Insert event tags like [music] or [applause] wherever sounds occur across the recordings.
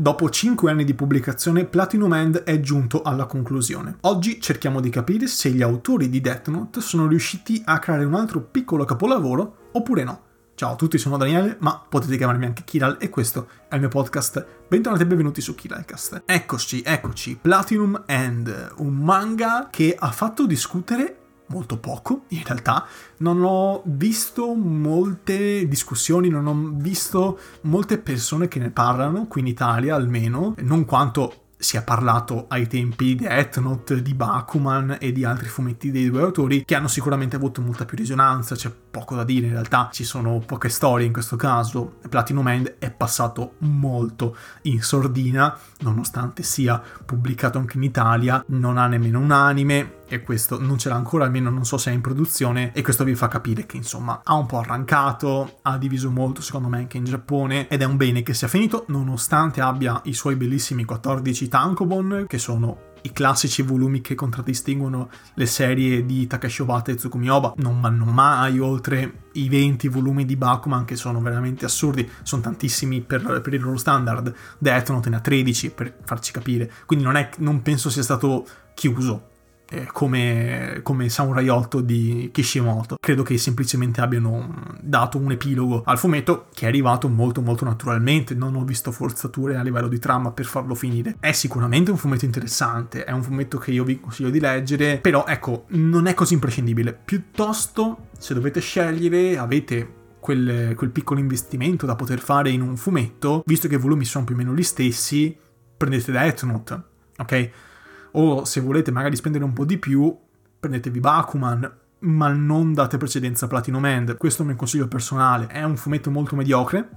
Dopo 5 anni di pubblicazione, Platinum End è giunto alla conclusione. Oggi cerchiamo di capire se gli autori di Death Note sono riusciti a creare un altro piccolo capolavoro oppure no. Ciao a tutti, sono Daniele, ma potete chiamarmi anche Kiral e questo è il mio podcast. Bentornati e benvenuti su Kiralcast. Eccoci, eccoci, Platinum End, un manga che ha fatto discutere molto poco in realtà. Non ho visto molte discussioni, non ho visto molte persone che ne parlano, qui in Italia almeno, non quanto si è parlato ai tempi di Death Note, di Bakuman e di altri fumetti dei due autori che hanno sicuramente avuto molta più risonanza, c'è poco da dire in realtà, ci sono poche storie in questo caso. Platinum End è passato molto in sordina, nonostante sia pubblicato anche in Italia, non ha nemmeno un anime, e questo non ce l'ha ancora, almeno non so se è in produzione, e questo vi fa capire che insomma ha un po' arrancato, ha diviso molto secondo me anche in Giappone, ed è un bene che sia finito, nonostante abbia i suoi bellissimi 14 tankobon, che sono i classici volumi che contraddistinguono le serie di Takashi Obata e Tsukumi Oba. Non vanno mai oltre i 20 volumi di Bakuman che sono veramente assurdi, sono tantissimi per, per il loro standard, Death Note ne ha 13 per farci capire, quindi non, è, non penso sia stato chiuso eh, come, come Samurai 8 di Kishimoto. Credo che semplicemente abbiano dato un epilogo al fumetto che è arrivato molto molto naturalmente, non ho visto forzature a livello di trama per farlo finire. È sicuramente un fumetto interessante, è un fumetto che io vi consiglio di leggere, però ecco, non è così imprescindibile. Piuttosto, se dovete scegliere, avete Quel, quel, piccolo investimento da poter fare in un fumetto, visto che i volumi sono più o meno gli stessi, prendete Death Note, ok? O se volete magari spendere un po' di più, prendetevi Bakuman, ma non date precedenza a Platinum End. Questo è un mio consiglio personale. È un fumetto molto mediocre,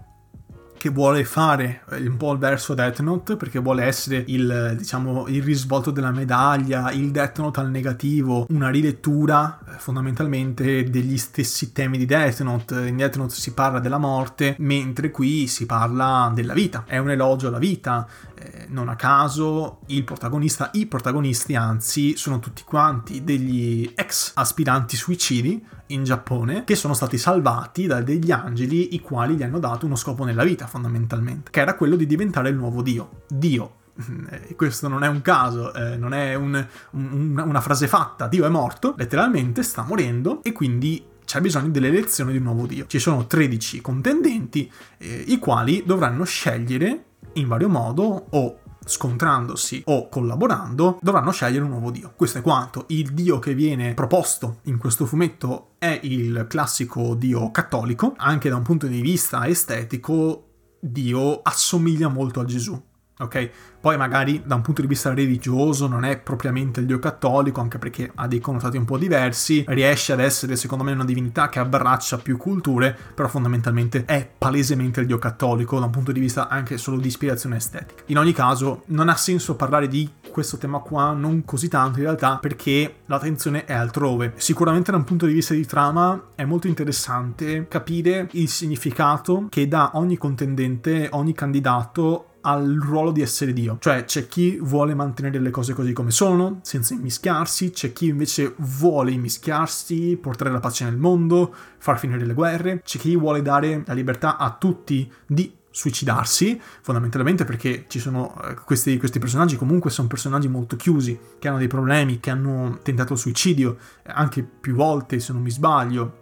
che vuole fare eh, un po' il verso Death Note perché vuole essere il, diciamo, il risvolto della medaglia, il Death Note al negativo, una rilettura eh, fondamentalmente degli stessi temi di Death Note. In Death Note si parla della morte, mentre qui si parla della vita. È un elogio alla vita. Eh, non a caso il protagonista, i protagonisti anzi, sono tutti quanti degli ex aspiranti suicidi in Giappone che sono stati salvati da degli angeli i quali gli hanno dato uno scopo nella vita fondamentalmente, che era quello di diventare il nuovo Dio. Dio, [laughs] questo non è un caso, eh, non è un, un, una frase fatta, Dio è morto, letteralmente sta morendo e quindi c'è bisogno dell'elezione di un nuovo Dio. Ci sono 13 contendenti, eh, i quali dovranno scegliere in vario modo o scontrandosi o collaborando, dovranno scegliere un nuovo dio. Questo è quanto. Il dio che viene proposto in questo fumetto è il classico dio cattolico, anche da un punto di vista estetico, Dio assomiglia molto a Gesù ok? Poi magari da un punto di vista religioso non è propriamente il dio cattolico, anche perché ha dei connotati un po' diversi, riesce ad essere secondo me una divinità che abbraccia più culture, però fondamentalmente è palesemente il dio cattolico da un punto di vista anche solo di ispirazione estetica. In ogni caso non ha senso parlare di questo tema qua non così tanto in realtà perché l'attenzione è altrove. Sicuramente da un punto di vista di trama è molto interessante capire il significato che dà ogni contendente, ogni candidato al ruolo di essere Dio. Cioè c'è chi vuole mantenere le cose così come sono, senza immischiarsi, c'è chi invece vuole immischiarsi, portare la pace nel mondo, far finire le guerre, c'è chi vuole dare la libertà a tutti di suicidarsi, fondamentalmente perché ci sono eh, questi, questi, personaggi comunque sono personaggi molto chiusi, che hanno dei problemi, che hanno tentato il suicidio anche più volte se non mi sbaglio,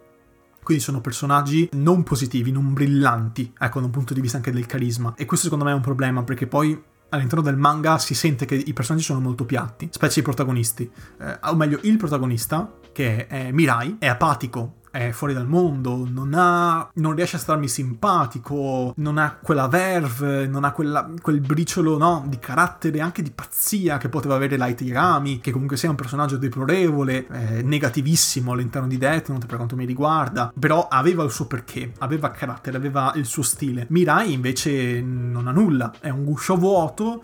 quindi sono personaggi non positivi, non brillanti, ecco, da un punto di vista anche del carisma. E questo secondo me è un problema, perché poi all'interno del manga si sente che i personaggi sono molto piatti, specie i protagonisti. Eh, o meglio, il protagonista, che è Mirai, è apatico, è fuori dal mondo, non ha. non riesce a starmi simpatico, non ha quella verve, non ha quella, quel briciolo no, di carattere, anche di pazzia che poteva avere Light Yagami, che comunque sia un personaggio deplorevole, eh, negativissimo all'interno di Death Note per quanto mi riguarda, però aveva il suo perché, aveva carattere, aveva il suo stile. Mirai invece non ha nulla, è un guscio vuoto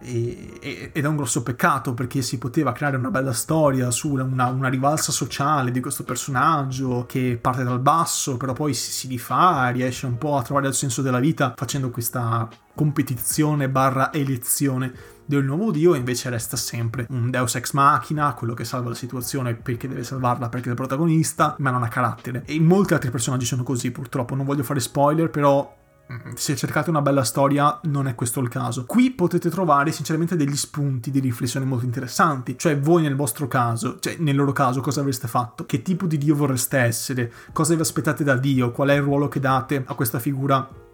ed è un grosso peccato perché si poteva creare una bella storia su una, una, rivalsa sociale di questo personaggio che parte dal basso però poi si, si rifà riesce un po' a trovare il senso della vita facendo questa competizione barra elezione del nuovo dio e invece resta sempre un deus ex machina quello che salva la situazione perché deve salvarla perché è il protagonista ma non ha carattere. E molti altri personaggi sono così purtroppo. Non voglio fare spoiler però se cercate una bella storia non è questo il caso. Qui potete trovare sinceramente degli spunti di riflessione molto interessanti, cioè voi nel vostro caso, cioè nel loro caso cosa avreste fatto? Che tipo di Dio vorreste essere? Cosa vi aspettate da Dio? Qual è il ruolo che date a questa figura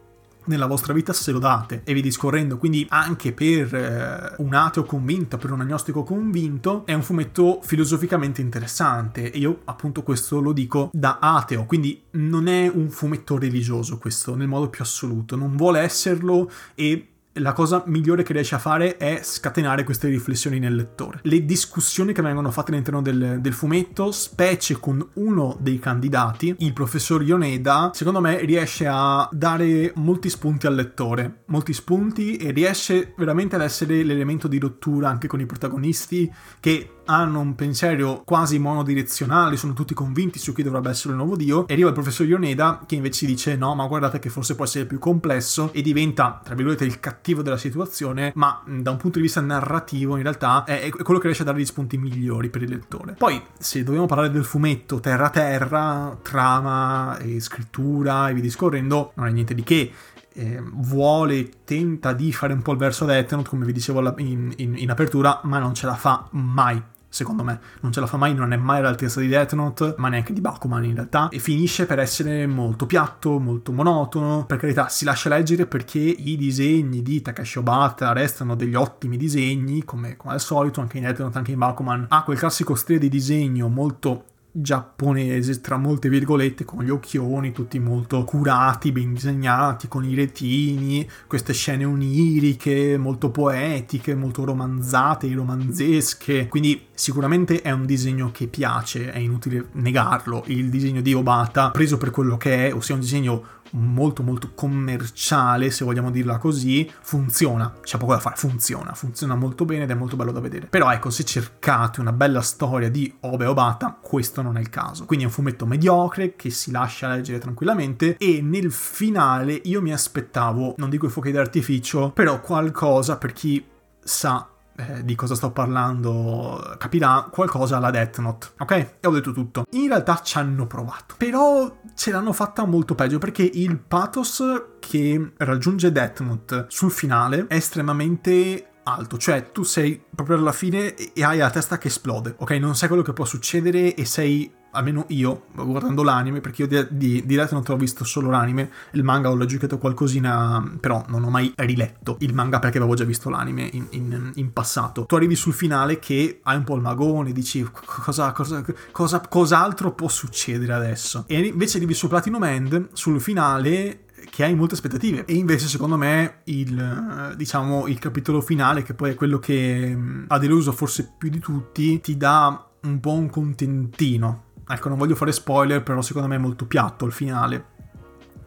nella vostra vita se lo date e vi discorrendo. Quindi anche per eh, un ateo convinto, per un agnostico convinto, è un fumetto filosoficamente interessante e io appunto questo lo dico da ateo, quindi non è un fumetto religioso questo nel modo più assoluto, non vuole esserlo e la cosa migliore che riesce a fare è scatenare queste riflessioni nel lettore. Le discussioni che vengono fatte all'interno del, del, fumetto, specie con uno dei candidati, il professor Yoneda, secondo me riesce a dare molti spunti al lettore, molti spunti e riesce veramente ad essere l'elemento di rottura anche con i protagonisti che hanno un pensiero quasi monodirezionale, sono tutti convinti su chi dovrebbe essere il nuovo dio, e arriva il professor Yoneda che invece dice no, ma guardate che forse può essere più complesso e diventa, tra virgolette, il cattivo della situazione, ma da un punto di vista narrativo in realtà è, quello che riesce a dare gli spunti migliori per il lettore. Poi, se dobbiamo parlare del fumetto terra terra, trama e scrittura e via discorrendo, non è niente di che. Eh, vuole, tenta di fare un po' il verso Death Note, come vi dicevo in, in, in apertura, ma non ce la fa mai secondo me. Non ce la fa mai, non è mai all'altezza di Death Note, ma neanche di Bakuman in realtà, e finisce per essere molto piatto, molto monotono. Per carità, si lascia leggere perché i disegni di Takashi Obata restano degli ottimi disegni, come, come al solito, anche in Death Note, anche in Bakuman. Ha quel classico stile di disegno molto giapponese, tra molte virgolette, con gli occhioni tutti molto curati, ben disegnati, con i retini, queste scene oniriche, molto poetiche, molto romanzate, romanzesche. Quindi sicuramente è un disegno che piace, è inutile negarlo. Il disegno di Obata, preso per quello che è, ossia un disegno molto molto commerciale, se vogliamo dirla così, funziona, c'è poco da fare, funziona, funziona molto bene ed è molto bello da vedere. Però ecco, se cercate una bella storia di Obe Obata, questo non è il caso. Quindi è un fumetto mediocre che si lascia leggere tranquillamente e nel finale io mi aspettavo, non dico i fuochi d'artificio, però qualcosa per chi sa eh, di cosa sto parlando capirà qualcosa alla Death Note, ok? E ho detto tutto. In realtà ci hanno provato, però ce l'hanno fatta molto peggio perché il pathos che raggiunge Death Note sul finale è estremamente alto, cioè tu sei proprio alla fine e hai la testa che esplode, ok? Non sai quello che può succedere e sei almeno io, guardando l'anime, perché io di, di, di non te l'ho visto solo l'anime, il manga ho giocato qualcosina, però non ho mai riletto il manga perché avevo già visto l'anime in, in, in passato. Tu arrivi sul finale che hai un po' il magone, dici cosa, cosa, cosa, cos'altro può succedere adesso? E invece arrivi su Platinum End, sul finale che hai molte aspettative e invece secondo me il, diciamo, il capitolo finale che poi è quello che ha deluso forse più di tutti ti dà un po' un contentino ecco non voglio fare spoiler, però secondo me è molto piatto il finale.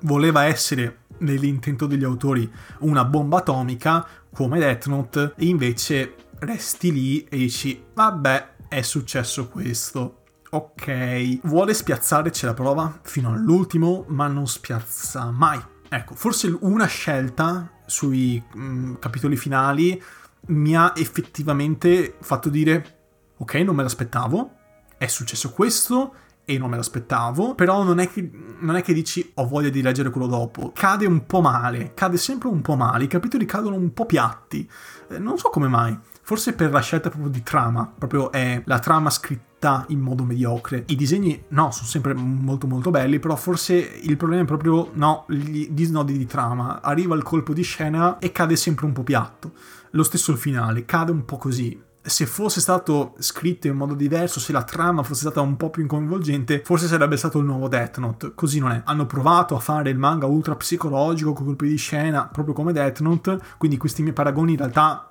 Voleva essere nell'intento degli autori una bomba atomica come Death Note e invece resti lì e dici vabbè è successo questo. Ok, vuole spiazzare, ce la prova fino all'ultimo, ma non spiazza mai. Ecco, forse una scelta sui mh, mm, capitoli finali mi ha effettivamente fatto dire ok, non me l'aspettavo, è successo questo e non me l'aspettavo, però non è, che, non è che dici ho voglia di leggere quello dopo, cade un po' male, cade sempre un po' male, i capitoli cadono un po' piatti, eh, non so come mai, forse per la scelta proprio di trama, proprio è la trama scritta in modo mediocre. I disegni, no, sono sempre molto molto belli, però forse il problema è proprio, no, gli disnodi di trama. Arriva il colpo di scena e cade sempre un po' piatto. Lo stesso il finale, cade un po' così se fosse stato scritto in modo diverso, se la trama fosse stata un po' più coinvolgente, forse sarebbe stato il nuovo Death Note. Così non è. Hanno provato a fare il manga ultra psicologico con colpi di scena, proprio come Death Note, quindi questi miei paragoni in realtà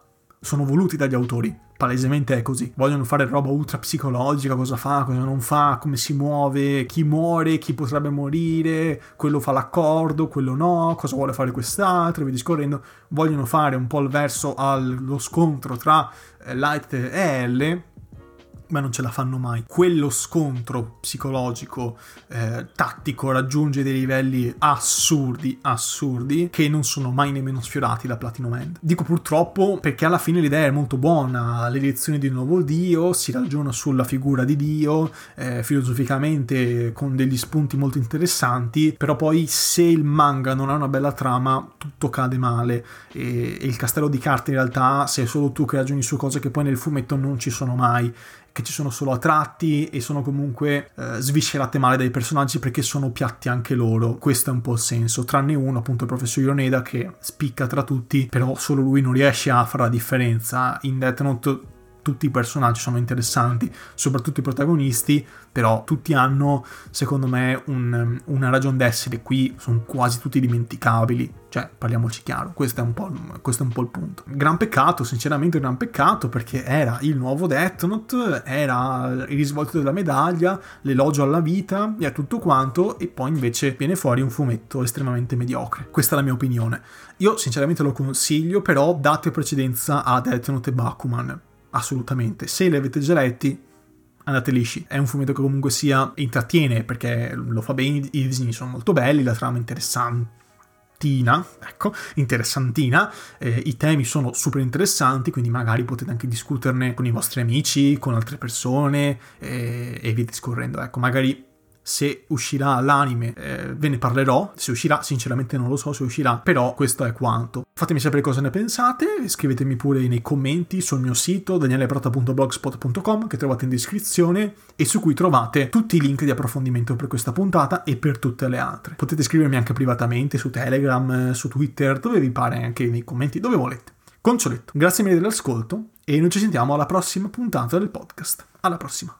sono voluti dagli autori. Palesemente è così. Vogliono fare roba ultra psicologica, cosa fa, cosa non fa, come si muove, chi muore, chi potrebbe morire, quello fa l'accordo, quello no, cosa vuole fare quest'altro, e via discorrendo. Vogliono fare un po' il verso allo scontro tra eh, Light e L ma non ce la fanno mai. Quello scontro psicologico, eh, tattico, raggiunge dei livelli assurdi, assurdi, che non sono mai nemmeno sfiorati da Platinum End. Dico purtroppo perché alla fine l'idea è molto buona, l'elezione di un nuovo dio, si ragiona sulla figura di Dio, eh, filosoficamente con degli spunti molto interessanti, però poi se il manga non ha una bella trama, tutto cade male e, e il castello di carte in realtà, se è solo tu che ragioni su cose che poi nel fumetto non ci sono mai che ci sono solo a tratti e sono comunque eh, sviscerate male dai personaggi perché sono piatti anche loro. Questo è un po' il senso, tranne uno, appunto il professor Ioneda che spicca tra tutti, però solo lui non riesce a fare la differenza. In Death Note tutti i personaggi sono interessanti, soprattutto i protagonisti, però tutti hanno, secondo me, un, una ragione d'essere. Qui sono quasi tutti dimenticabili, cioè parliamoci chiaro, questo è, un po', questo è un po' il punto. Gran peccato, sinceramente, gran peccato perché era il nuovo Death Note, era il risvolto della medaglia, l'elogio alla vita e a tutto quanto, e poi invece viene fuori un fumetto estremamente mediocre. Questa è la mia opinione. Io, sinceramente, lo consiglio, però date precedenza a Death Note e Bakuman assolutamente. Se li avete già letti, andate lisci. È un fumetto che comunque sia intrattiene perché lo fa bene, i disegni sono molto belli, la trama è interessantina, ecco, interessantina, eh, i temi sono super interessanti, quindi magari potete anche discuterne con i vostri amici, con altre persone eh, e via discorrendo, ecco, magari se uscirà l'anime eh, ve ne parlerò, se uscirà sinceramente non lo so se uscirà, però questo è quanto. Fatemi sapere cosa ne pensate, scrivetemi pure nei commenti sul mio sito danieleprota.blogspot.com che trovate in descrizione e su cui trovate tutti i link di approfondimento per questa puntata e per tutte le altre. Potete scrivermi anche privatamente su Telegram, su Twitter, dove vi pare anche nei commenti, dove volete. Concioletto, grazie mille dell'ascolto e noi ci sentiamo alla prossima puntata del podcast. Alla prossima!